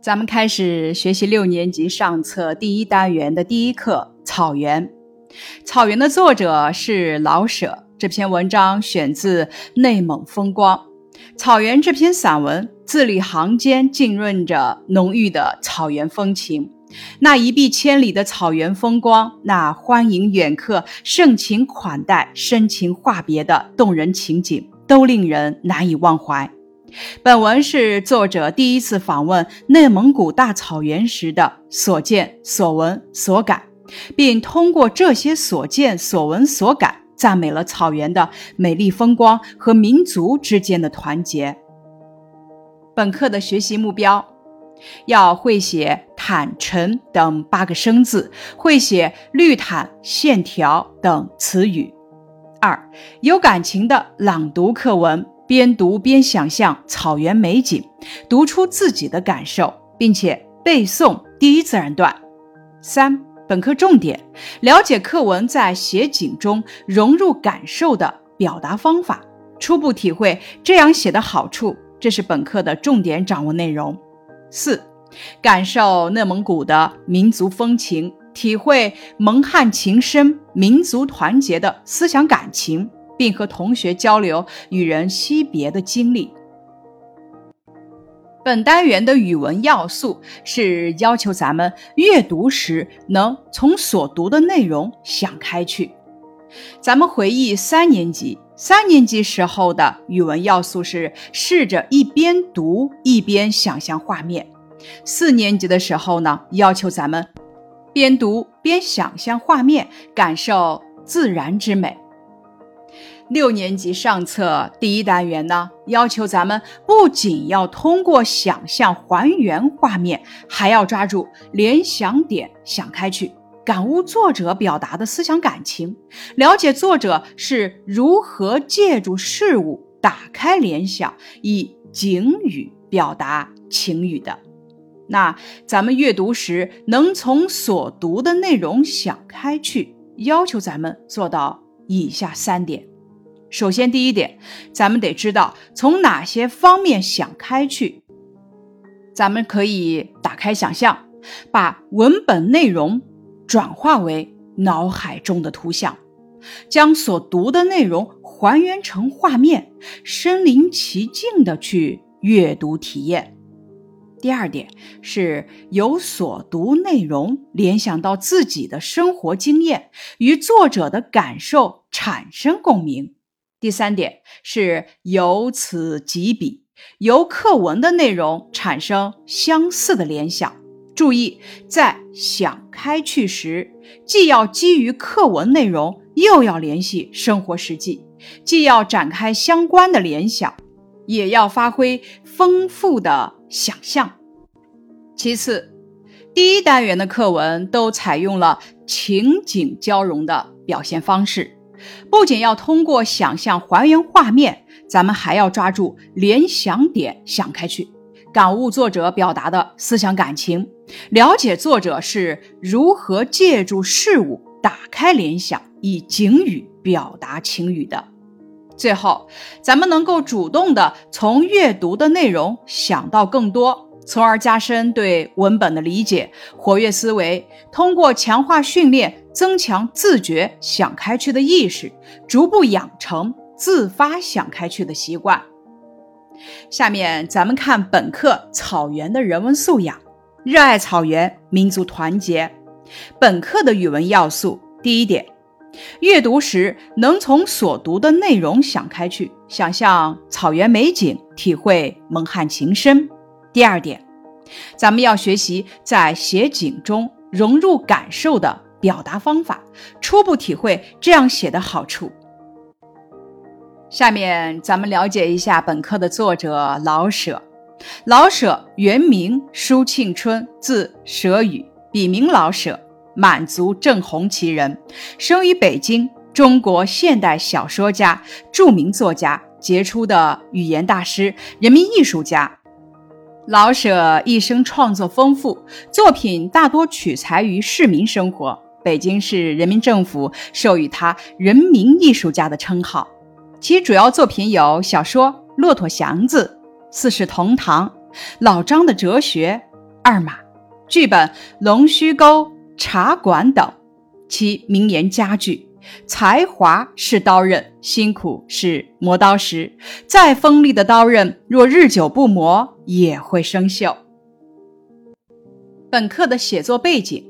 咱们开始学习六年级上册第一单元的第一课《草原》。《草原》的作者是老舍。这篇文章选自《内蒙风光》。《草原》这篇散文字里行间浸润着浓郁的草原风情。那一碧千里的草原风光，那欢迎远客、盛情款待、深情话别的动人情景，都令人难以忘怀。本文是作者第一次访问内蒙古大草原时的所见所闻所感，并通过这些所见所闻所感，赞美了草原的美丽风光和民族之间的团结。本课的学习目标：要会写“坦诚”等八个生字，会写“绿毯”“线条”等词语。二、有感情的朗读课文。边读边想象草原美景，读出自己的感受，并且背诵第一自然段。三、本课重点：了解课文在写景中融入感受的表达方法，初步体会这样写的好处。这是本课的重点掌握内容。四、感受内蒙古的民族风情，体会蒙汉情深、民族团结的思想感情。并和同学交流与人惜别的经历。本单元的语文要素是要求咱们阅读时能从所读的内容想开去。咱们回忆三年级，三年级时候的语文要素是试着一边读一边想象画面。四年级的时候呢，要求咱们边读边想象画面，感受自然之美。六年级上册第一单元呢，要求咱们不仅要通过想象还原画面，还要抓住联想点想开去，感悟作者表达的思想感情，了解作者是如何借助事物打开联想，以景语表达情语的。那咱们阅读时能从所读的内容想开去，要求咱们做到以下三点。首先，第一点，咱们得知道从哪些方面想开去。咱们可以打开想象，把文本内容转化为脑海中的图像，将所读的内容还原成画面，身临其境的去阅读体验。第二点是由所读内容联想到自己的生活经验，与作者的感受产生共鸣。第三点是由此及彼，由课文的内容产生相似的联想。注意，在想开去时，既要基于课文内容，又要联系生活实际；既要展开相关的联想，也要发挥丰富的想象。其次，第一单元的课文都采用了情景交融的表现方式。不仅要通过想象还原画面，咱们还要抓住联想点想开去，感悟作者表达的思想感情，了解作者是如何借助事物打开联想，以景语表达情语的。最后，咱们能够主动的从阅读的内容想到更多。从而加深对文本的理解，活跃思维。通过强化训练，增强自觉想开去的意识，逐步养成自发想开去的习惯。下面咱们看本课草原的人文素养：热爱草原，民族团结。本课的语文要素，第一点，阅读时能从所读的内容想开去，想象草原美景，体会蒙汉情深。第二点，咱们要学习在写景中融入感受的表达方法，初步体会这样写的好处。下面咱们了解一下本课的作者老舍。老舍原名舒庆春，字舍予，笔名老舍，满族正红旗人，生于北京，中国现代小说家、著名作家，杰出的语言大师，人民艺术家。老舍一生创作丰富，作品大多取材于市民生活。北京市人民政府授予他“人民艺术家”的称号。其主要作品有小说《骆驼祥子》《四世同堂》《老张的哲学》《二马，剧本《龙须沟茶馆》等，其名言佳句。才华是刀刃，辛苦是磨刀石。再锋利的刀刃，若日久不磨，也会生锈。本课的写作背景：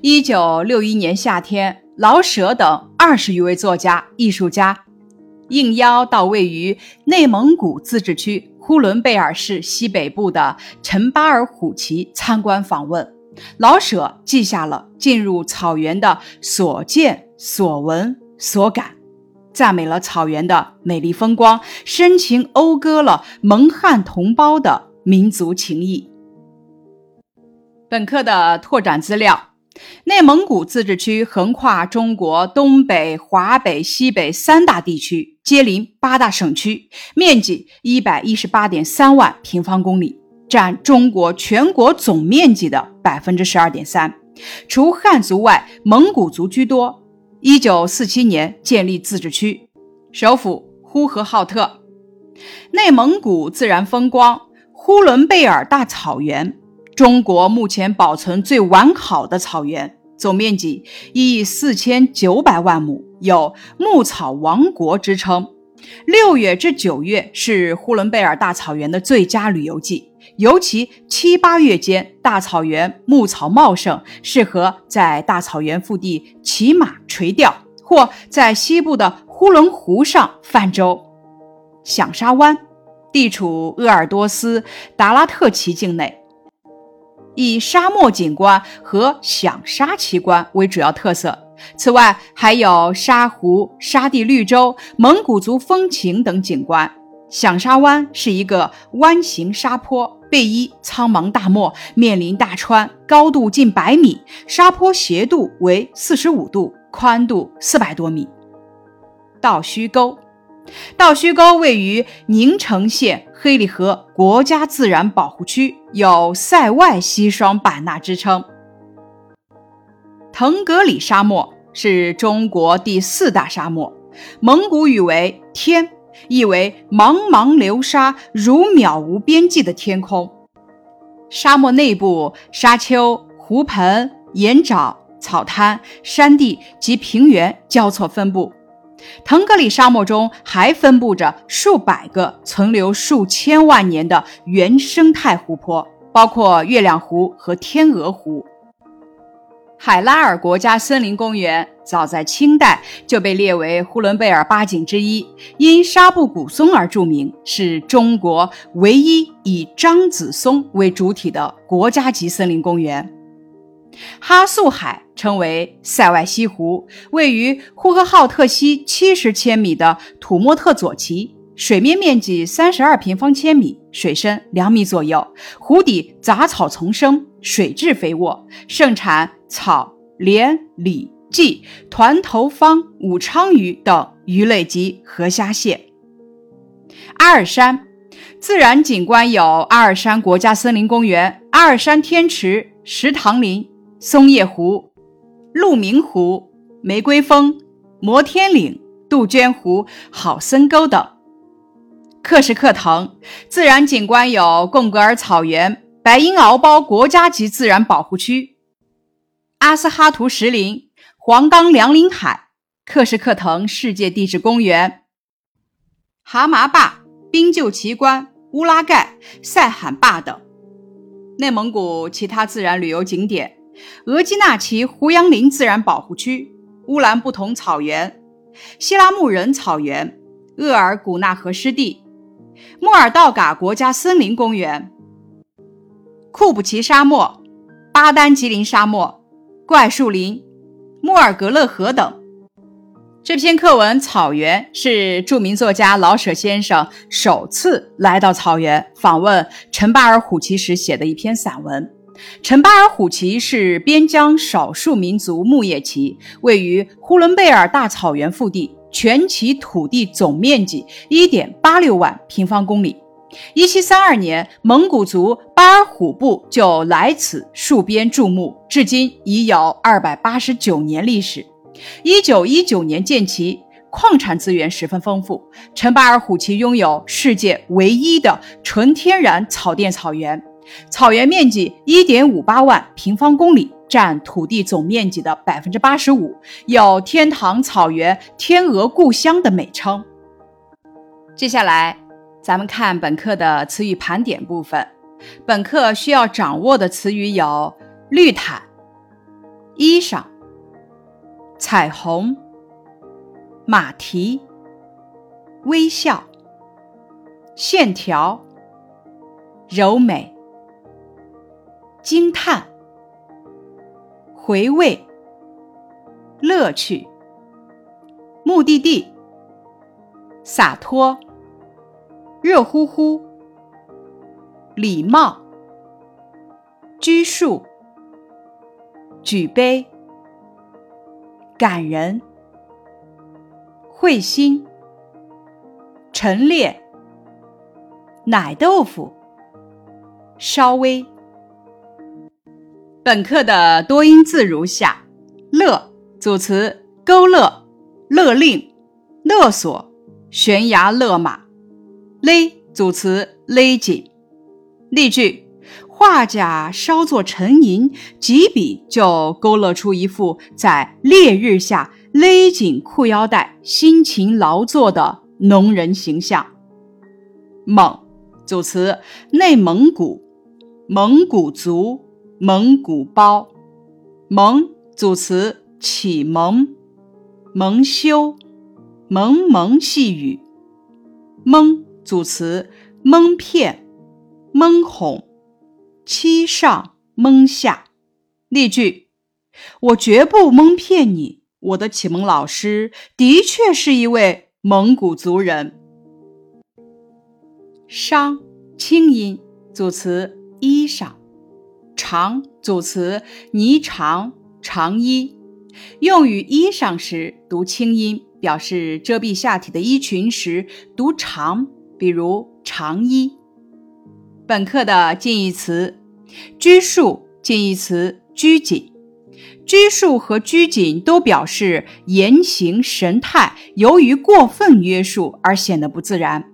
一九六一年夏天，老舍等二十余位作家、艺术家应邀到位于内蒙古自治区呼伦贝尔市西北部的陈巴尔虎旗参观访问。老舍记下了进入草原的所见。所闻所感，赞美了草原的美丽风光，深情讴歌了蒙汉同胞的民族情谊。本课的拓展资料：内蒙古自治区横跨中国东北、华北、西北三大地区，接邻八大省区，面积一百一十八点三万平方公里，占中国全国总面积的百分之十二点三。除汉族外，蒙古族居多。一九四七年建立自治区，首府呼和浩特。内蒙古自然风光，呼伦贝尔大草原，中国目前保存最完好的草原，总面积一亿四千九百万亩，有“牧草王国”之称。六月至九月是呼伦贝尔大草原的最佳旅游季。尤其七八月间，大草原牧草茂盛，适合在大草原腹地骑马垂钓，或在西部的呼伦湖上泛舟。响沙湾地处鄂尔多斯达拉特旗境内，以沙漠景观和响沙奇观为主要特色。此外，还有沙湖、沙地绿洲、蒙古族风情等景观。响沙湾是一个弯形沙坡，背依苍茫大漠，面临大川，高度近百米，沙坡斜度为四十五度，宽度四百多米。倒须沟，倒须沟位于宁城县黑里河国家自然保护区，有“塞外西双版纳”之称。腾格里沙漠是中国第四大沙漠，蒙古语为“天”。意为茫茫流沙如渺无边际的天空。沙漠内部沙丘、湖盆、岩沼、草滩、山地及平原交错分布。腾格里沙漠中还分布着数百个存留数千万年的原生态湖泊，包括月亮湖和天鹅湖。海拉尔国家森林公园早在清代就被列为呼伦贝尔八景之一，因沙布古松而著名，是中国唯一以樟子松为主体的国家级森林公园。哈素海称为塞外西湖，位于呼和浩特西七十千米的土默特左旗，水面面积三十二平方千米，水深两米左右，湖底杂草丛生，水质肥沃，盛产。草、莲、李、鲫、团头方、武昌鱼等鱼类及河虾蟹。阿尔山自然景观有阿尔山国家森林公园、阿尔山天池、石塘林、松叶湖、鹿鸣湖、玫瑰峰、摩天岭、杜鹃湖、好森沟等。克什克腾自然景观有贡格尔草原、白鹰敖包国家级自然保护区。阿斯哈图石林、黄冈梁林海、克什克腾世界地质公园、蛤蟆坝、冰臼奇观、乌拉盖、塞罕坝等。内蒙古其他自然旅游景点：额济纳旗胡杨林自然保护区、乌兰布统草原、希拉木仁草原、鄂尔古纳河湿地、莫尔道嘎国家森林公园、库布齐沙漠、巴丹吉林沙漠。怪树林、莫尔格勒河等。这篇课文《草原》是著名作家老舍先生首次来到草原访问陈巴尔虎旗时写的一篇散文。陈巴尔虎旗是边疆少数民族牧业旗，位于呼伦贝尔大草原腹地，全旗土地总面积一点八六万平方公里。一七三二年，蒙古族巴尔虎部就来此戍边驻牧，至今已有二百八十九年历史。一九一九年建旗，矿产资源十分丰富。陈巴尔虎旗拥有世界唯一的纯天然草甸草原，草原面积一点五八万平方公里，占土地总面积的百分之八十五，有“天堂草原”“天鹅故乡”的美称。接下来，咱们看本课的词语盘点部分。本课需要掌握的词语有：绿毯、衣裳、彩虹、马蹄、微笑、线条、柔美、惊叹、回味、乐趣、目的地、洒脱、热乎乎。礼貌，拘束，举杯，感人，会心，陈列，奶豆腐，稍微。本课的多音字如下：勒，组词，勾勒，勒令，勒索，悬崖勒马；勒，组词，勒紧。例句：画家稍作沉吟，几笔就勾勒出一幅在烈日下勒紧裤腰带、辛勤劳作的农人形象。蒙，组词：内蒙古、蒙古族、蒙古包。蒙，组词：启蒙、蒙羞、蒙蒙细雨。蒙，组词：蒙骗。蒙哄，欺上蒙下。例句：我绝不蒙骗你，我的启蒙老师的确是一位蒙古族人。裳，清音，组词：衣裳。长，组词：呢长、长衣。用于衣裳时读清音，表示遮蔽下体的衣裙时读长，比如长衣。本课的近义词：拘束。近义词：拘谨。拘束和拘谨都表示言行神态由于过分约束而显得不自然。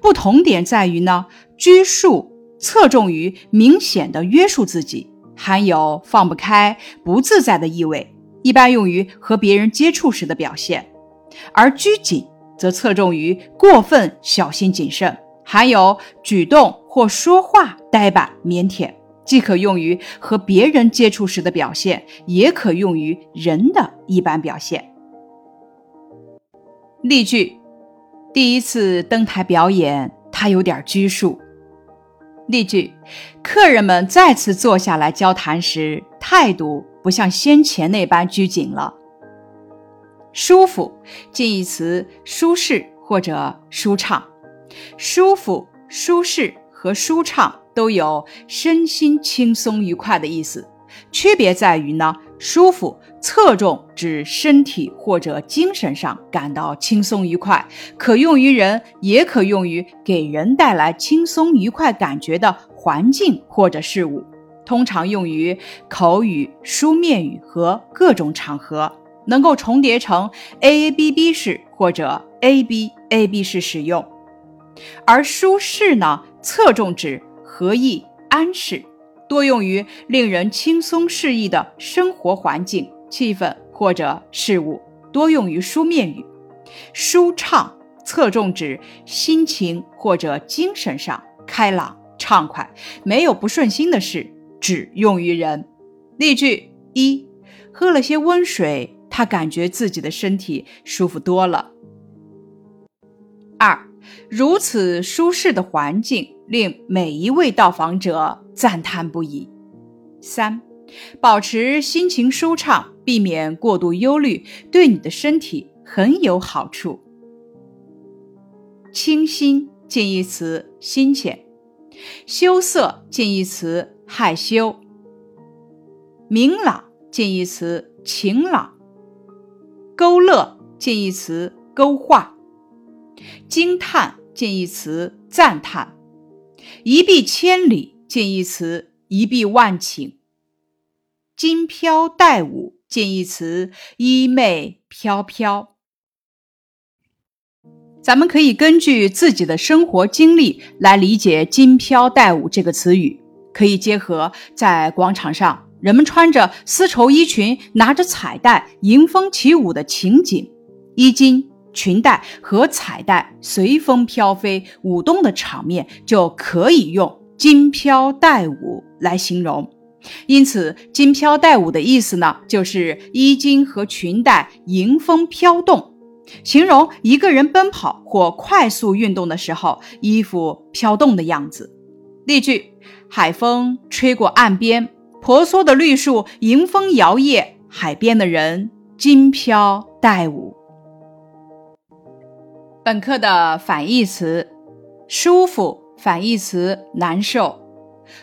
不同点在于呢，拘束侧重于明显的约束自己，含有放不开、不自在的意味，一般用于和别人接触时的表现；而拘谨则侧重于过分小心谨慎。含有举动或说话呆板腼腆，既可用于和别人接触时的表现，也可用于人的一般表现。例句：第一次登台表演，他有点拘束。例句：客人们再次坐下来交谈时，态度不像先前那般拘谨了。舒服，近义词：舒适或者舒畅。舒服、舒适和舒畅都有身心轻松愉快的意思，区别在于呢，舒服侧重指身体或者精神上感到轻松愉快，可用于人，也可用于给人带来轻松愉快感觉的环境或者事物，通常用于口语、书面语和各种场合，能够重叠成 A A B B 式或者 A B A B 式使用。而舒适呢，侧重指合意安适，多用于令人轻松适意的生活环境、气氛或者事物，多用于书面语。舒畅侧重指心情或者精神上开朗畅快，没有不顺心的事，只用于人。例句一：喝了些温水，他感觉自己的身体舒服多了。二。如此舒适的环境，令每一位到访者赞叹不已。三，保持心情舒畅，避免过度忧虑，对你的身体很有好处。清新，近义词：新鲜；羞涩，近义词：害羞；明朗，近义词：晴朗；勾勒，近义词：勾画。惊叹，近义词赞叹；一碧千里，近义词一碧万顷；金飘带舞，近义词衣袂飘飘。咱们可以根据自己的生活经历来理解“金飘带舞”这个词语。可以结合在广场上人们穿着丝绸衣裙，拿着彩带迎风起舞的情景，衣襟、裙带和彩带随风飘飞舞动的场面，就可以用“金飘带舞”来形容。因此，“金飘带舞”的意思呢，就是衣襟和裙带迎风飘动，形容一个人奔跑或快速运动的时候，衣服飘动的样子。例句：海风吹过岸边，婆娑的绿树迎风摇曳，海边的人金飘带舞。本课的反义词：舒服，反义词难受；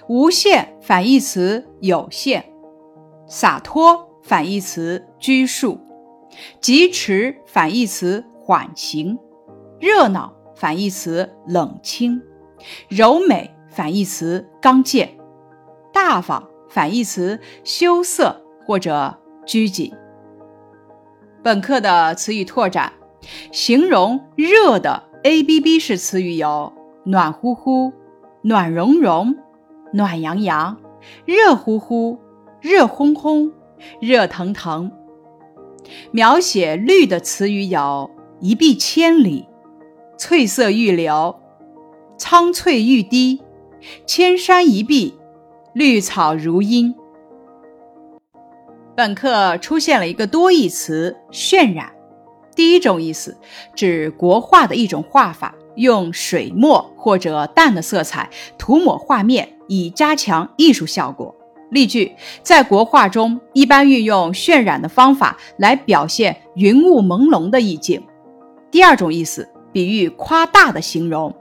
无限，反义词有限；洒脱，反义词拘束；疾驰，反义词缓行；热闹，反义词冷清；柔美。反义词刚健，大方；反义词羞涩或者拘谨。本课的词语拓展，形容热的 A B B 式词语有暖乎乎、暖融融、暖洋洋、热乎乎、热烘烘、热腾腾。描写绿的词语有一碧千里、翠色欲流、苍翠欲滴。千山一碧，绿草如茵。本课出现了一个多义词“渲染”。第一种意思指国画的一种画法，用水墨或者淡的色彩涂抹画面，以加强艺术效果。例句：在国画中，一般运用渲染的方法来表现云雾朦胧的意境。第二种意思，比喻夸大的形容。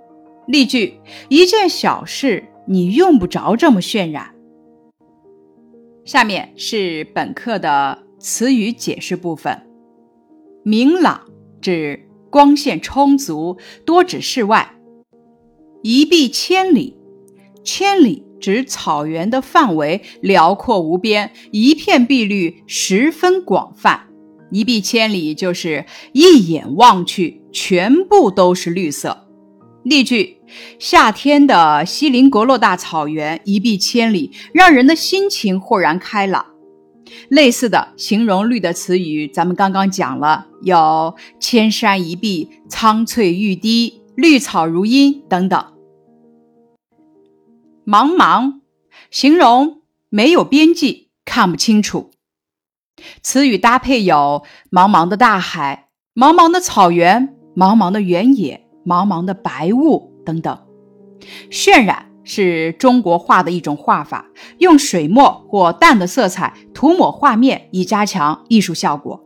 例句：一件小事，你用不着这么渲染。下面是本课的词语解释部分。明朗指光线充足，多指室外。一碧千里，千里指草原的范围辽阔无边，一片碧绿十分广泛。一碧千里就是一眼望去，全部都是绿色。例句：夏天的锡林郭勒大草原一碧千里，让人的心情豁然开朗。类似的形容绿的词语，咱们刚刚讲了，有千山一碧、苍翠欲滴、绿草如茵等等。茫茫，形容没有边际，看不清楚。词语搭配有茫茫的大海、茫茫的草原、茫茫的原野。茫茫的白雾等等，渲染是中国画的一种画法，用水墨或淡的色彩涂抹画面，以加强艺术效果。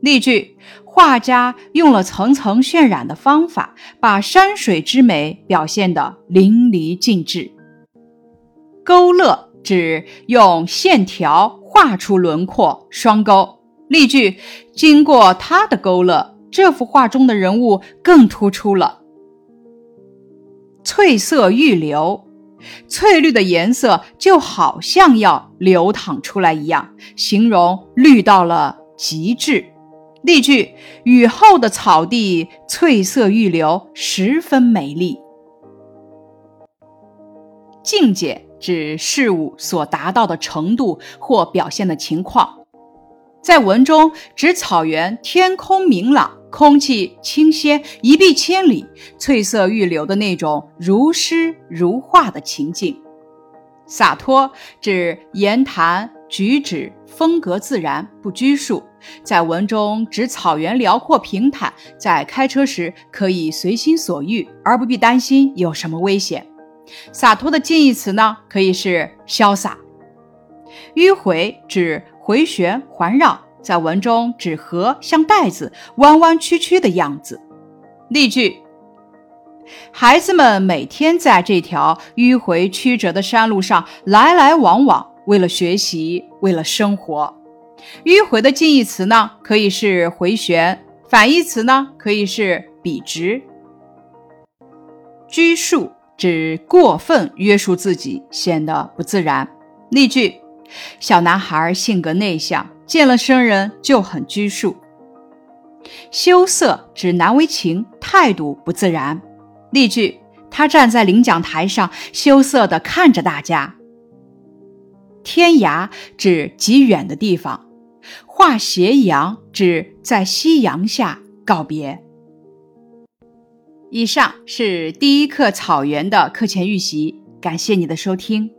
例句：画家用了层层渲染的方法，把山水之美表现得淋漓尽致。勾勒指用线条画出轮廓，双勾。例句：经过他的勾勒。这幅画中的人物更突出了。翠色欲流，翠绿的颜色就好像要流淌出来一样，形容绿到了极致。例句：雨后的草地翠色欲流，十分美丽。境界指事物所达到的程度或表现的情况，在文中指草原天空明朗。空气清鲜，一碧千里，翠色欲流的那种如诗如画的情境。洒脱指言谈举止风格自然，不拘束。在文中指草原辽阔平坦，在开车时可以随心所欲，而不必担心有什么危险。洒脱的近义词呢，可以是潇洒。迂回指回旋环绕。在文中指河像带子弯弯曲曲的样子。例句：孩子们每天在这条迂回曲折的山路上来来往往，为了学习，为了生活。迂回的近义词呢，可以是回旋；反义词呢，可以是笔直。拘束指过分约束自己，显得不自然。例句：小男孩性格内向。见了生人就很拘束。羞涩指难为情，态度不自然。例句：他站在领奖台上，羞涩地看着大家。天涯指极远的地方，画斜阳指在夕阳下告别。以上是第一课草原的课前预习，感谢你的收听。